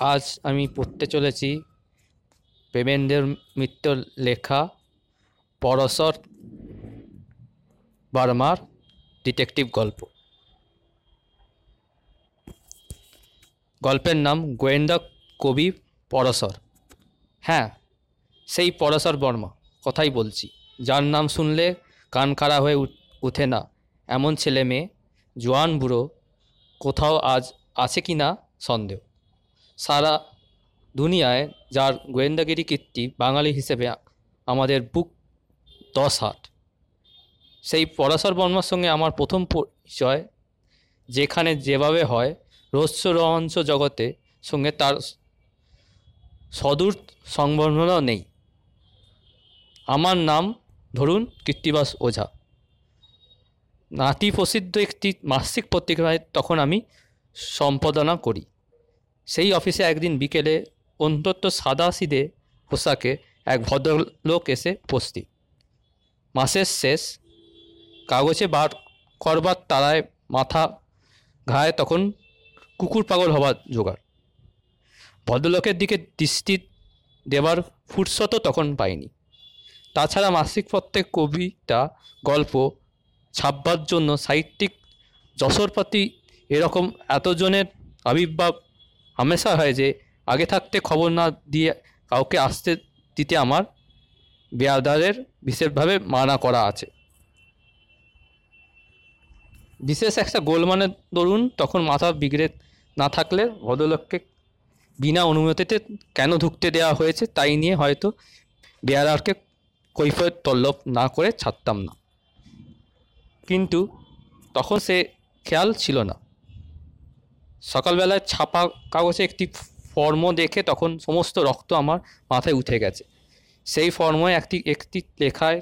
আজ আমি পড়তে চলেছি প্রেমেন্দ্র মিত্র লেখা পরশর বার্মার ডিটেকটিভ গল্প। গল্পের নাম গোয়েন্দা কবি পরশর। হ্যাঁ সেই পরশর বর্মা, কথাই বলছি। যার নাম শুনলে কান খাড়া হয়ে উঠ- না। এমন ছেলে মেয়ে, জোয়ান বুড়ো, কোথাও আজ আছে কি না সন্দেহ। সারা দুনিয়ায় যার গোয়েন্দাগিরি কীর্তি বাঙালি হিসেবে আমাদের বুক দশ হাট সেই পরাশর বর্মার সঙ্গে আমার প্রথম পরিচয়, যেখানে যেভাবে হয় রহস্য রহস্য জগতে সঙ্গে তার সদূর সংবর্ধনাও নেই। আমার নাম ধরুন কীর্তিবাস ওঝা। নাতি প্রসিদ্ধ একটি মাসিক পত্রিকায় তখন আমি সম্পাদনা করি। সেই অফিসে একদিন বিকেলে অন্তত সাদা সিদে পোশাকে এক ভদ্রলোক এসে উপস্থিত। মাসের শেষ, কাগজে বার করবার তারায় মাথা ঘায়ে তখন কুকুর পাগল হবার জোগাড়। ভদ্রলোকের দিকে দৃষ্টি দেবার ফুরসতও তখন পাইনি। তাছাড়া মাসিক পত্রে কবিতা, গল্প ছাপবার জন্য সাহিত্যিক যশোরপাতি এরকম এতজনের আবির্ভাব হামেশা হয় যে আগে থাকতে খবর না দিয়ে কাউকে আসতে, দিতে আমার বেয়াদারের বিশেষভাবে মানা করা আছে। বিশেষ একটা গোলমানের দরুন তখন মাথা বিগড়ে না থাকলে ভদ্রলোককে বিনা অনুমতিতে কেন ঢুকতে দেওয়া হয়েছে তাই নিয়ে হয়তো বেয়ারারকে কৈফিয়ত তল্লব না করে ছাড়তাম না। কিন্তু তখন সে খেয়াল ছিল না। সকালবেলায় ছাপা কাগজে একটি ফর্ম দেখে তখন সমস্ত রক্ত আমার মাথায় উঠে গেছে। সেই ফর্মে একটি একটি লেখায়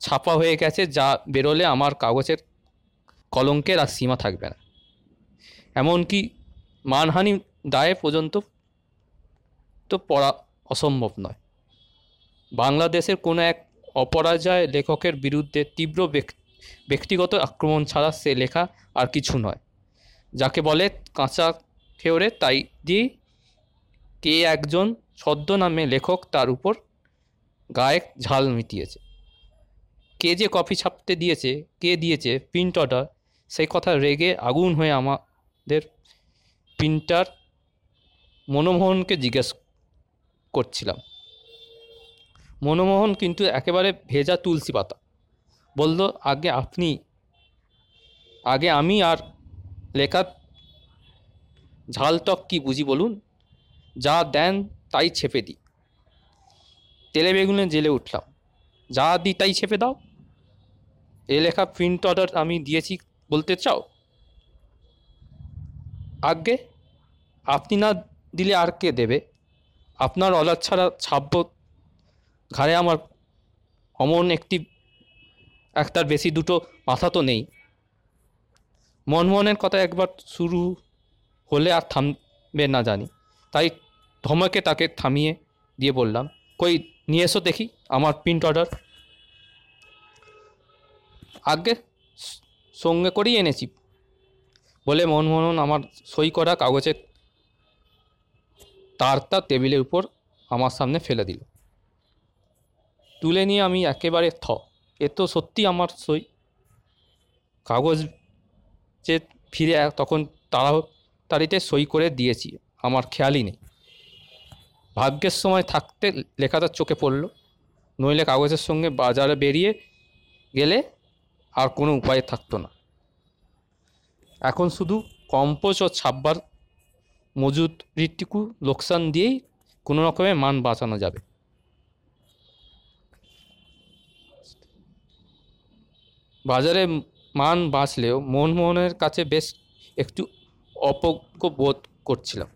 ছাপা হয়ে গেছে যা বেরোলে আমার কাগজের কলঙ্কের আর সীমা থাকবে না। এমনকি মানহানি দায়ে পর্যন্ত তো পড়া অসম্ভব নয়। বাংলাদেশের কোনো এক অপরাজয় লেখকের বিরুদ্ধে তীব্র ব্যক্তিগত আক্রমণ ছাড়া সে লেখা আর কিছু নয়। যাকে বলে কাঁচা খেওরে তাই দিয়ে কে একজন ছদ্মনামে লেখক তার উপর গায়ে ঝাল মিটিয়েছে। কে যে কপি ছাপতে দিয়েছে, কে দিয়েছে প্রিন্ট অর্ডার সেই কথা রেগে আগুন হয়ে আমাদের প্রিন্টার মনমোহনকে জিজ্ঞেস করছিলাম। মনমোহন কিন্তু একেবারে ভেজা তুলসী পাতা। বলল, আগে আপনি, আগে আমি আর লেখার ঝালটক কি বুঝি বলুন? যা দেন তাই ছেপে দিই তেলে বেগুনে জেলে উঠলাম। যা দিই তাই ছেপে দাও। এ লেখা প্রিন্ট অর্ডার আমি দিয়েছি বলতে চাও? আগে আপনি না দিলে আর কে দেবে? আপনার অর্ডার ছাড়া ছাপব ঘাড়ে আমার অমন একটি, একটার বেশি দুটো মাথা তো নেই। মনমোহনের কথা একবার শুরু হলে আর থামবে না জানি। তাই ধমকে তাকে থামিয়ে দিয়ে বললাম, কই, নিয়ে এসো দেখি আমার প্রিন্ট অর্ডার আগে সঙ্গে করেই এনেছি। বলে মনমোহন আমার সই করা কাগজের তারটা টেবিলের উপর আমার সামনে ফেলে দিল। তুলে নিয়ে আমি একেবারে থ। এ তো সত্যি আমার সই। কাগজ যে ফিরে তখন তাড়াতাড়িতে সই করে দিয়েছি, আমার খেয়ালই নেই। ভাগ্যের সময় থাকতে লেখাটা চোখে পড়ল, নইলে কাগজের সঙ্গে বাজারে বেরিয়ে গেলে আর কোনো উপায় থাকতো না। এখন শুধু কম্পোজ ও ছাপবার মজুরিটুকু লোকসান দিয়েই কোনো রকমে মান বাঁচানো যাবে। বাজারে মান বাঁচলেও মনমোহনের কাছে বেশ একটু অপজ্ঞ বোধ করছিলাম।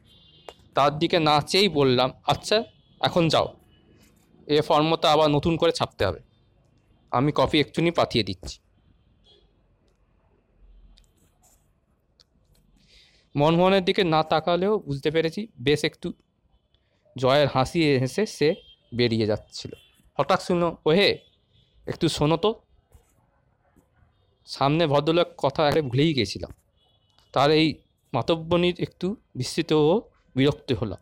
তার দিকে না চেয়েই বললাম আচ্ছা এখন যাও। এ ফর্মটা আবার নতুন করে ছাপতে হবে। আমি কপি একটুনি পাঠিয়ে দিচ্ছি। মনমোহনের দিকে না তাকালেও বুঝতে পেরেছি বেশ একটু জয়ের হাসি হেসে সে বেরিয়ে যাচ্ছিল। হঠাৎ শুনো ওহে, একটু শোনো তো। সামনে ভদ্রলোক কথা একটা ভুলেই গেছিলাম তার এই মাতব্বনির একটু বিস্তৃত ও বিরক্ত হলাম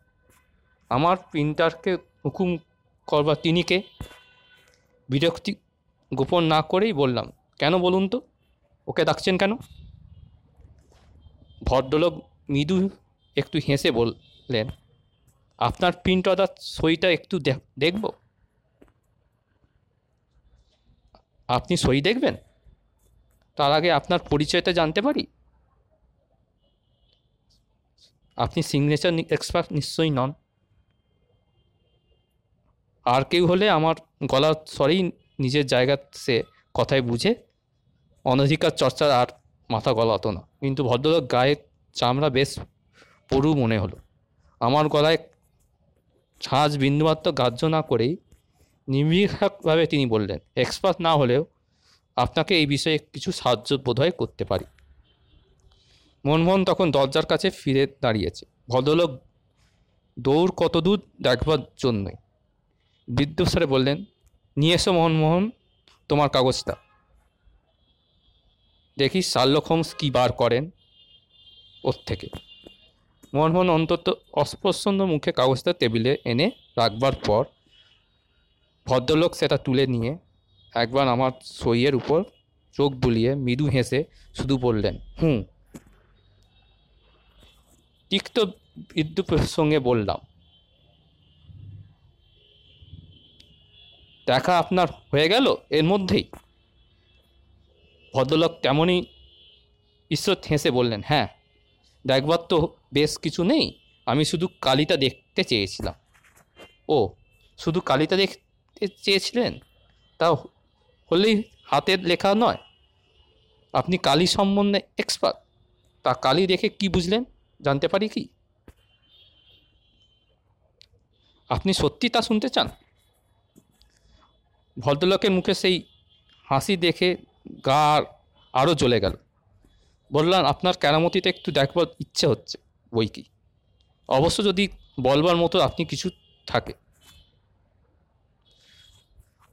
আমার প্রিন্টারকে হুকুম করবার তিনিকে বিরক্তি গোপন না করেই বললাম, কেন বলুন তো? ওকে ডাকছেন কেন? ভদ্রলোক মৃদু একটু হেসে বললেন, আপনার প্রিন্ট অর্ডার সইটা একটু দেখ- দেখব? আপনি সই দেখবেন? তার আগে আপনার পরিচয়টা জানতে পারি? আপনি সিগনেচার এক্সপার্ট নিশ্চয়ই নন। আর কেউ হলে আমার গলার স্বরেই নিজের জায়গা সে কথায় বুঝে। অনধিকার চর্চার আর মাথা গলাতো না। কিন্তু ভদ্রলোক গায়ের চামড়া বেশ পরু মনে হলো। আমার গলায় ছাঁচ বিন্দুমাত্র গ্রাহ্য না করেই নির্বিঘাতভাবে তিনি বললেন এক্সপার্ট না হলেও আপনাকে এই বিষয়ে কিছু সাহায্য বোধহয় করতে পারি। মনমোহন তখন দরজার কাছে ফিরে দাঁড়িয়েছে। ভদ্রলোক, দৌড় কত দূর দেখবার জন্যই বিদ্যুৎস্বরে বললেন, নিয়ে এসো মনমোহন, তোমার কাগজটা। দেখি শার্লক হোমস কী বার করেন ওর থেকে। মনমোহন অন্তত অস্পর্শন্দ মুখে কাগজটা টেবিলে এনে রাখবার পর ভদ্রলোক সেটা তুলে নিয়ে একবার আমার সইয়ের উপর চোখ বুলিয়ে মৃদু হেসে শুধু বললেন, হুম। তিক্ত বিদ্যুৎ সঙ্গে বললাম, দেখা আপনার হয়ে গেল এর মধ্যেই? ভদ্রলোক তেমনই ঈশ্বর হেসে বললেন হ্যাঁ দেখবার তো বেশ কিছু নেই, আমি শুধু কালিটা দেখতে চেয়েছিলাম। ও, শুধু কালিটা দেখতে চেয়েছিলেন? তা হলেই হাতের লেখা নয়। আপনি কালি সম্বন্ধে এক্সপার্ট তা কালি দেখে কি বুঝলেন, জানতে পারি কি? আপনি সত্যি তা শুনতে চান? ভদ্রলোকের মুখে সেই হাসি দেখে গা আরও জ্বলে গেল। বললাম, আপনার কেরামতিতে একটু দেখবার ইচ্ছে হচ্ছে, বই কি? অবশ্য যদি বলবার মতো আপনি কিছু থাকে।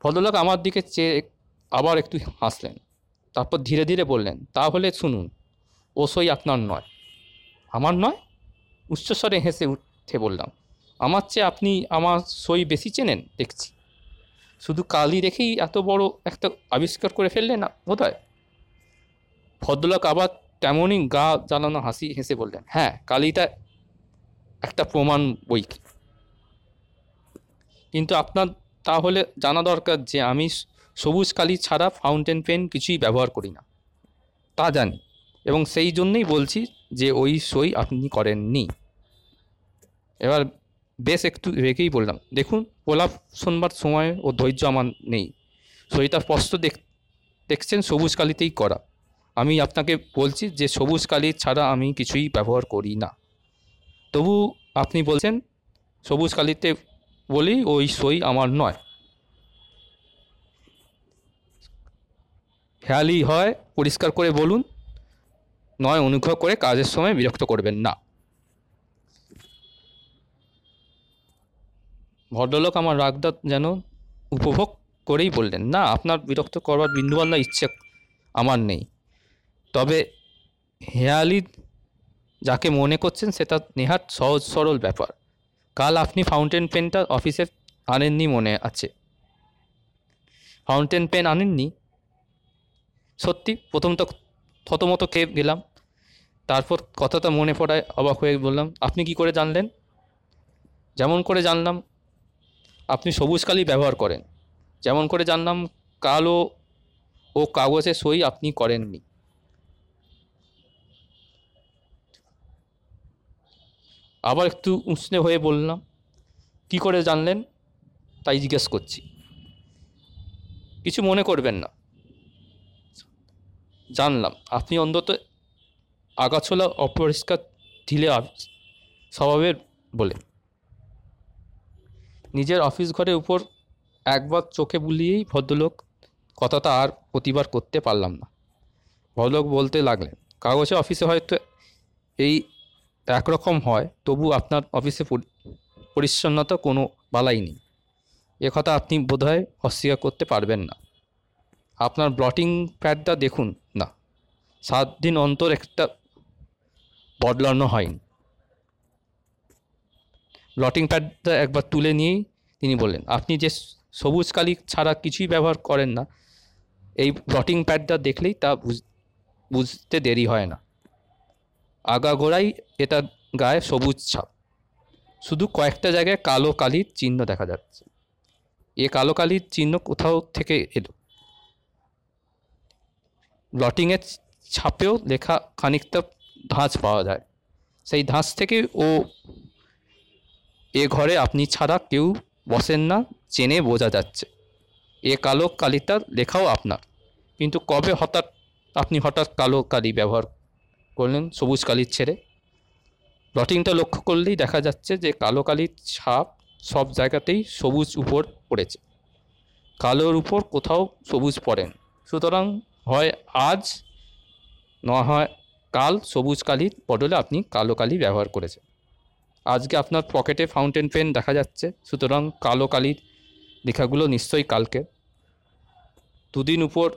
ভদ্রলোক আমার দিকে চেয়ে আবার একটু হাসলেন। তারপর ধীরে ধীরে বললেন তাহলে শুনুন ও সই আপনার নয়। আমার নয়? উচ্চস্বরে হেসে উঠে বললাম, আমার চেয়ে আপনি আমার সই বেশি চেনেন? দেখছি। শুধু কালি দেখেই এত বড় একটা আবিষ্কার করে ফেললেন না বোধ হয় ভদ্রলোক আবার তেমনই গা জ্বালানো হাসি হেসে বললেন হ্যাঁ কালিটা একটা প্রমাণ বই। কিন্তু আপনার তাহলে জানা দরকার যে আমি সবুজ কালি ছাড়া ফাউন্টেন পেন কিছুই ব্যবহার করি না। তা জানি এবং সেই জন্যই বলছি যে ওই সই আপনি করেননি। এবার বেশ একটু রেখেই বললাম, দেখুন, প্রলাপ শোনবার সময় ও ধৈর্য আমার নেই। সইটা স্পষ্ট দেখ, দেখছেন সবুজ কালিতেই করা। আমি আপনাকে বলছি যে সবুজ কালি ছাড়া আমি কিছুই ব্যবহার করি না। তবু আপনি বলছেন, সবুজ কালিতে বলি ওই সই আমার নয়। খেয়ালই হয়, পরিষ্কার করে বলুন। নয়, অনুগ্রহ করে কাজের সময় বিরক্ত করবেন না। ভদ্রলোক আমার রাগটা যেন উপভোগ করেই বললেন, না, আপনার বিরক্ত করবার বিন্দুবাল্লা ইচ্ছে আমার নেই। তবে হেয়ালি যাকে মনে করছেন সেটা নেহাত সহজ সরল ব্যাপার। কাল আপনি ফাউন্টেন পেনটা অফিসে আনেননি মনে আছে। ফাউন্টেন পেন আনেননি? সত্যি, প্রথম তো থতমতো খেয়ে গেলাম তারপর কথাটা মনে পড়ায় অবাক হয়ে বললাম, আপনি কি করে জানলেন? যেমন করে জানলাম, আপনি সবুজ কালি ব্যবহার করেন। যেমন করে জানলাম, কালো ও কাগজে সই আপনি করেননি। আবার একটু উষ্ণে হয়ে বললাম, কি করে জানলেন? তাই জিজ্ঞেস করছি। কিছু মনে করবেন না। জানলাম। আপনি অন্তত আগাছলা অপরিষ্কার ঢিলে স্বভাবের বলে। নিজের অফিস ঘরের উপর একবার চোখে বুলিয়েই ভদ্রলোক কথাটা আর প্রতিবার করতে পারলাম না। ভদ্রলোক বলতে লাগলেন, কাগজে অফিসে হয়তো এই একরকম হয়, তবু আপনার অফিসে পরি- পরিচ্ছন্নতা কোনো বালাই নেই। কথা আপনি বোধহয় অস্বীকার করতে পারবেন না। আপনার ব্লটিং প্যাডটা দেখুন। না, সাত দিন অন্তর একটা বদলানো হয়নি। ব্লটিং প্যাডটা একবার তুলে নিয়েই তিনি বললেন, আপনি যে সবুজ কালি ছাড়া কিছুই ব্যবহার করেন না, এই ব্লটিং প্যাডটা দেখলেই তা বুঝ- বুঝতে দেরি হয় না। আগাগোড়াই এটা গায়ে সবুজ ছাপ। শুধু কয়েকটা জায়গায় কালো কালির চিহ্ন দেখা যাচ্ছে। এ কালো কালির চিহ্ন কোথাও থেকে এলো। ব্লটিংয়ের ছাপেও লেখা খানিকটা ধাঁচ পাওয়া যায়। সেই ধাঁচ থেকে ও এ ঘরে আপনি ছাড়া কেউ বসেন না, চেনে বোঝা যাচ্ছে। এ কালো কালিটা লেখাও আপনার। কিন্তু কবে হঠাৎ আপনি হঠাৎ কালো কালি ব্যবহার করলেন সবুজ কালির ছেড়ে? ব্লটিংটা লক্ষ্য করলেই দেখা যাচ্ছে যে কালো কালির ছাপ সব জায়গাতেই সবুজ উপর পড়েছে। কালোর উপর কোথাও সবুজ পড়েন। সুতরাং হয় আজ, না হয় কাল সবুজ কালির বদলে আপনি কালো কালি ব্যবহার করেছেন। আজকে আপনার পকেটে ফাউন্টেন পেন দেখা যাচ্ছে, সুতরাং কালো কালির লেখাগুলো নিশ্চয়ই কালকে। দুদিন উপর,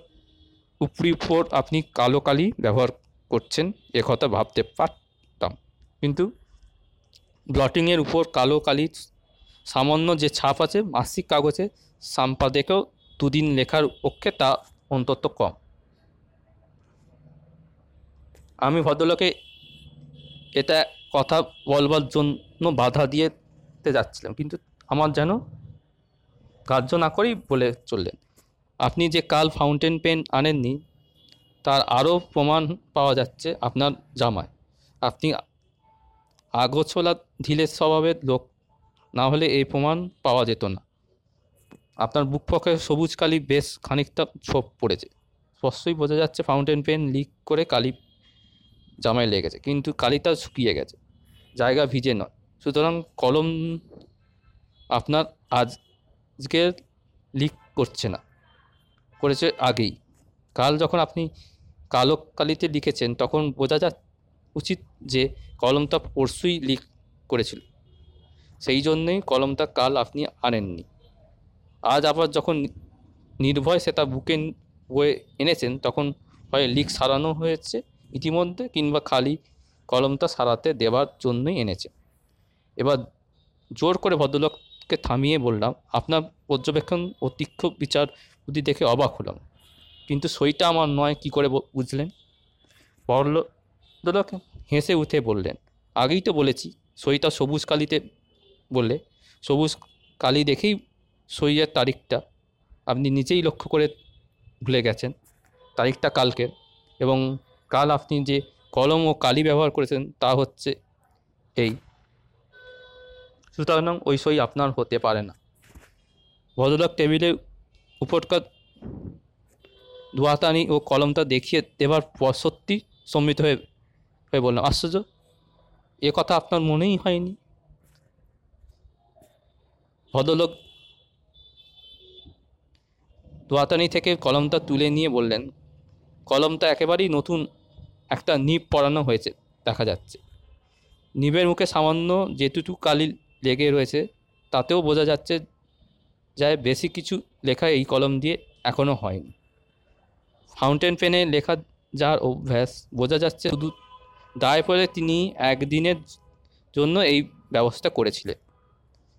উপরি উপর আপনি কালো কালি ব্যবহার করছেন, এ কথা ভাবতে পারতাম। কিন্তু ব্লটিংয়ের উপর কালো কালির সামান্য যে ছাপ আছে, মাসিক কাগজে, সাম্পাদেকেও দুদিন লেখার পক্ষে তা অন্তত কম। আমি ভদ্রলোকে এটা কথা বলবার জন্য বাধা দিয়ে তে যাচ্ছিলাম, কিন্তু আমার যেন কার্য না করেই বলে চললেন। আপনি যে কাল ফাউন্টেন পেন আনেননি, তার আরও প্রমাণ পাওয়া যাচ্ছে আপনার জামায়। আপনি আগোছলা ঢিলের স্বভাবের লোক, না হলে এই প্রমাণ পাওয়া যেত না। আপনার বুক পক্ষে সবুজ কালি বেশ খানিকটা ছোপ পড়েছে। স্পষ্টই বোঝা যাচ্ছে ফাউন্টেন পেন লিক করে কালি জামায় লেগেছে কিন্তু কালিটা শুকিয়ে গেছে, জায়গা ভিজে নয়। সুতরাং কলম আপনার আজকে লিক করছে না, করেছে আগেই। কাল যখন আপনি কালো কালিতে লিখেছেন, তখন বোঝা যা উচিত যে কলমটা পরশুই লিক করেছিল। সেই জন্যই কলমটা কাল আপনি আনেননি। আজ আবার যখন নির্ভয় সেটা বুকে বয়ে এনেছেন, তখন হয় লিক সারানো হয়েছে। ইতিমধ্যে কিংবা খালি কলমটা সারাতে দেওয়ার জন্যই এনেছে। এবার জোর করে ভদ্রলোককে থামিয়ে বললাম, আপনার পর্যবেক্ষণ ও তীক্ষ্ণ বিচার বুদ্ধি দেখে অবাক হলাম। কিন্তু সইটা আমার নয়, কি করে বুঝলেন? ভদ্রলোক হেসে উঠে বললেন, আগেই তো বলেছি, সইটা সবুজ কালিতে বললে, সবুজ কালি দেখেই সইয়ের তারিখটা। আপনি নিজেই লক্ষ্য করে ভুলে গেছেন, তারিখটা কালকের এবং কাল আপনি যে কলম ও কালি ব্যবহার করেছেন তা হচ্ছে এই। সুতরাং ওই সই আপনার হতে পারে না। ভদ্রলোক টেবিলে উপরকার ধোয়াতানি ও কলমটা দেখিয়ে দেবার পর সত্যি সম্মিত হয়ে হয়ে বললাম, আশ্চর্য, এ কথা আপনার মনেই হয়নি? ভদ্রলোক দোয়াতানি থেকে কলমটা তুলে নিয়ে বললেন কলমটা একেবারেই নতুন একটা নিব পরানো হয়েছে, দেখা যাচ্ছে। নিবের মুখে সামান্য যেটুকু কালি লেগে রয়েছে, তাতেও বোঝা যাচ্ছে যায় বেশি কিছু লেখা এই কলম দিয়ে এখনও হয়নি। ফাউন্টেন পেনে লেখা যার অভ্যাস, বোঝা যাচ্ছে শুধু দায় পড়ে তিনি একদিনের জন্য এই ব্যবস্থা করেছিলেন।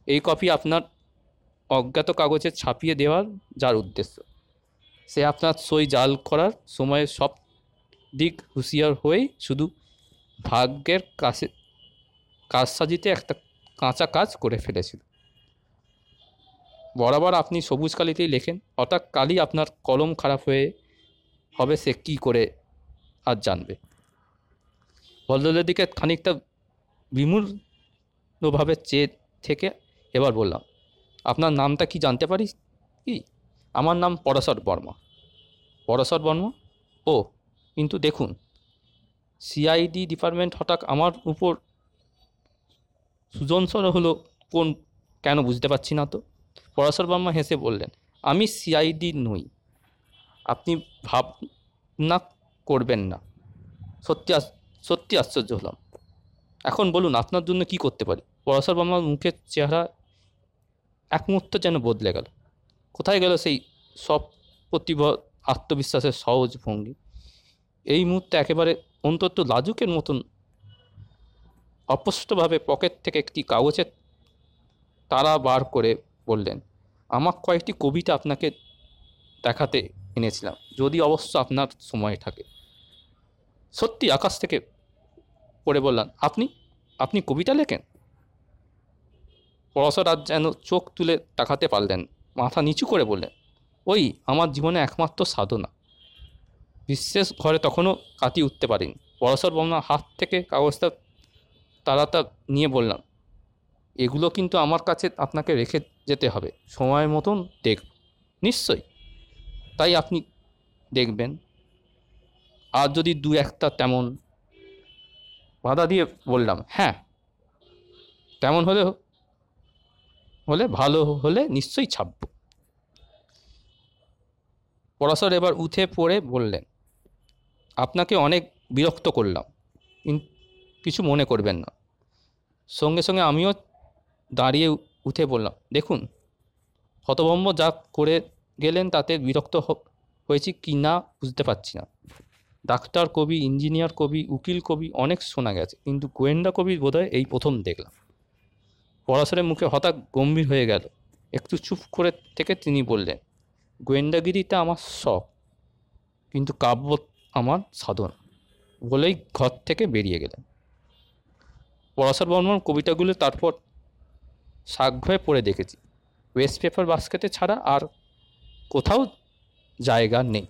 এই কপি আপনার অজ্ঞাত কাগজে ছাপিয়ে দেওয়ার যার উদ্দেশ্য। সে আপনার সই জাল করার সময় সব দিক হুঁশিয়ার হয়ে শুধু ভাগ্যের কাছে কাজ সাজিতে একটা কাঁচা কাজ করে ফেলেছিল। বরাবর আপনি সবুজ কালিতেই লেখেন হঠাৎ কালি আপনার কলম খারাপ হয়ে হবে, সে কী করে আর জানবে? ভদ্রলোকের দিকে খানিকটা বিমূর্ণভাবে চেয়ে থেকে এবার বললাম, আপনার নামটা কি জানতে পারি কি? আমার নাম পরাশর বর্মা। পরাশর বর্মা? ও, কিন্তু দেখুন সিআইডি ডিপার্টমেন্ট হঠাৎ আমার উপর সুজনসর হলো কোন, কেন বুঝতে পারছি না তো? পরাশর বর্মা হেসে বললেন, আমি সিআইডি নই। আপনি ভাবনা করবেন না। সত্যি সত্যি আশ্চর্য হলাম। এখন বলুন, আপনার জন্য কি করতে পারি? পরাশর বর্মার মুখের চেহারা এক মুহূর্ত যেন বদলে গেল। কোথায় গেল সেই সব প্রতিভ, আত্মবিশ্বাসের সহজ ভঙ্গি? এই মুহূর্তে একেবারে অন্তত লাজুকের মতন অস্পষ্টভাবে পকেট থেকে একটি কাগজের তারা বার করে বললেন আমার কয়েকটি কবিতা আপনাকে দেখাতে এনেছিলাম, যদি অবশ্য আপনার সময় থাকে। সত্যি আকাশ থেকে পড়ে বললেন আপনি আপনি কবিতা লেখেন? আজ যেন চোখ তুলে তাকাতে পারলেন মাথা নিচু করে বললেন, ওই আমার জীবনে একমাত্র সাধনা। বিশেষ ঘরে তখনও কাটিয়ে উঠতে পারিনি। পরশর বর্মার হাত থেকে কাগজটা তাড়াতা নিয়ে বললাম, এগুলো কিন্তু আমার কাছে আপনাকে রেখে যেতে হবে। সময় মতন দেখ নিশ্চয়ই। তাই আপনি দেখবেন। আর যদি দু একটা তেমন বাধা দিয়ে বললাম হ্যাঁ তেমন হলে হলে ভালো হলে নিশ্চয়ই ছাপব। পরাশর এবার উঠে পড়ে বললেন, আপনাকে অনেক বিরক্ত করলাম। কিছু মনে করবেন না। সঙ্গে সঙ্গে আমিও দাঁড়িয়ে উঠে বললাম, দেখুন, হতভম্ব যা করে গেলেন তাতে বিরক্ত হয়েছি কি না বুঝতে পারছি না। ডাক্তার কবি, ইঞ্জিনিয়ার কবি, উকিল কবি অনেক শোনা গেছে, কিন্তু গোয়েন্দা কবি বোধহয় এই প্রথম দেখলাম। পরাশরের মুখে হঠাৎ গম্ভীর হয়ে গেল। একটু চুপ করে থেকে তিনি বললেন, গোয়েন্দাগিরিটা আমার শখ, কিন্তু কাব্য আমার সাধন। বলেই ঘর থেকে বেরিয়ে গেলেন। পরাশর বর্মন কবিতাগুলো তারপর সাগ্রহে পড়ে দেখেছি। ওয়েস্ট পেপার বাস্কেটে ছাড়া আর কোথাও জায়গা নেই।